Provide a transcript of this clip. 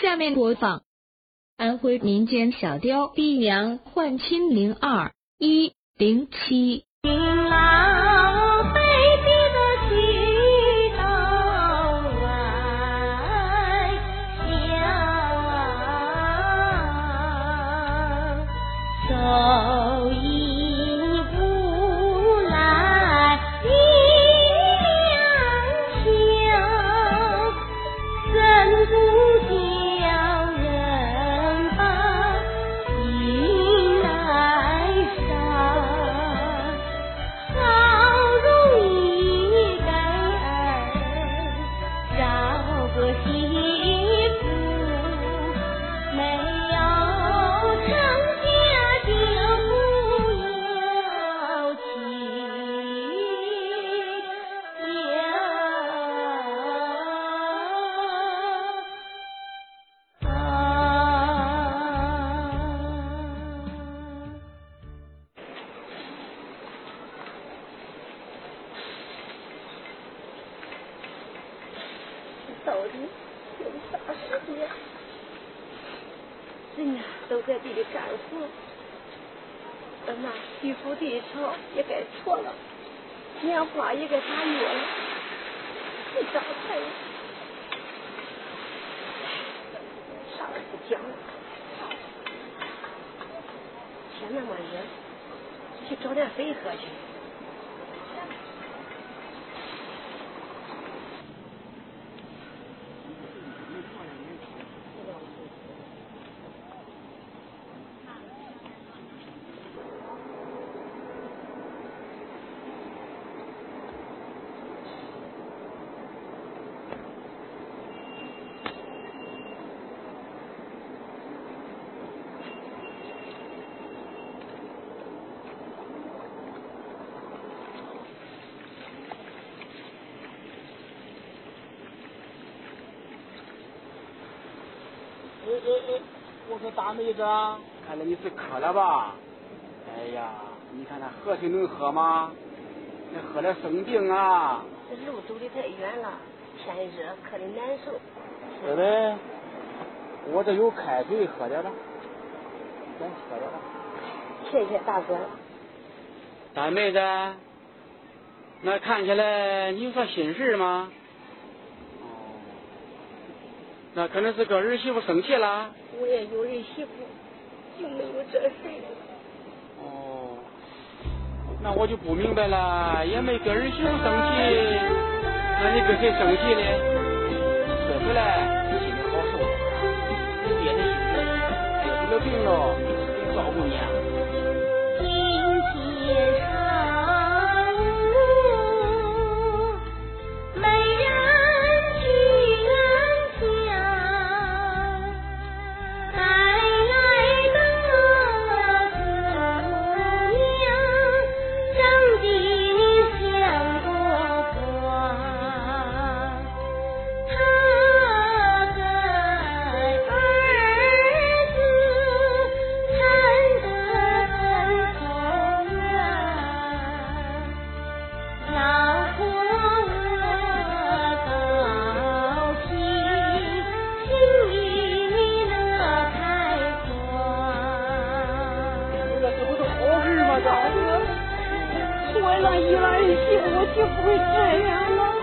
下面播放安徽民间小调《逼娘换亲零二一零七》。底有啥事呀？人家都在地里干活，咱那地府地朝也该错了，年花也该打月了，你咋才？啥都不讲了，天那么热，去找点水喝去。哎哎哎！我说大妹子，看来你是渴了吧？哎呀，你看那河水能喝吗？那喝了生病啊！这路走的太远了，天热渴的难受。是呗，我这有开水，喝点吧。先喝点吧。谢谢大哥。大妹子，那看起来你有啥心事吗？哦，那可能是跟儿媳妇生气了。我也有儿媳妇，就没有这事。哦，那我就不明白了，也没跟儿媳妇生气，那你跟谁生气呢？说出来心里好受，憋的心里，憋出了病了，谁照顾你啊？为了伊儿媳妇，我就不会这样了。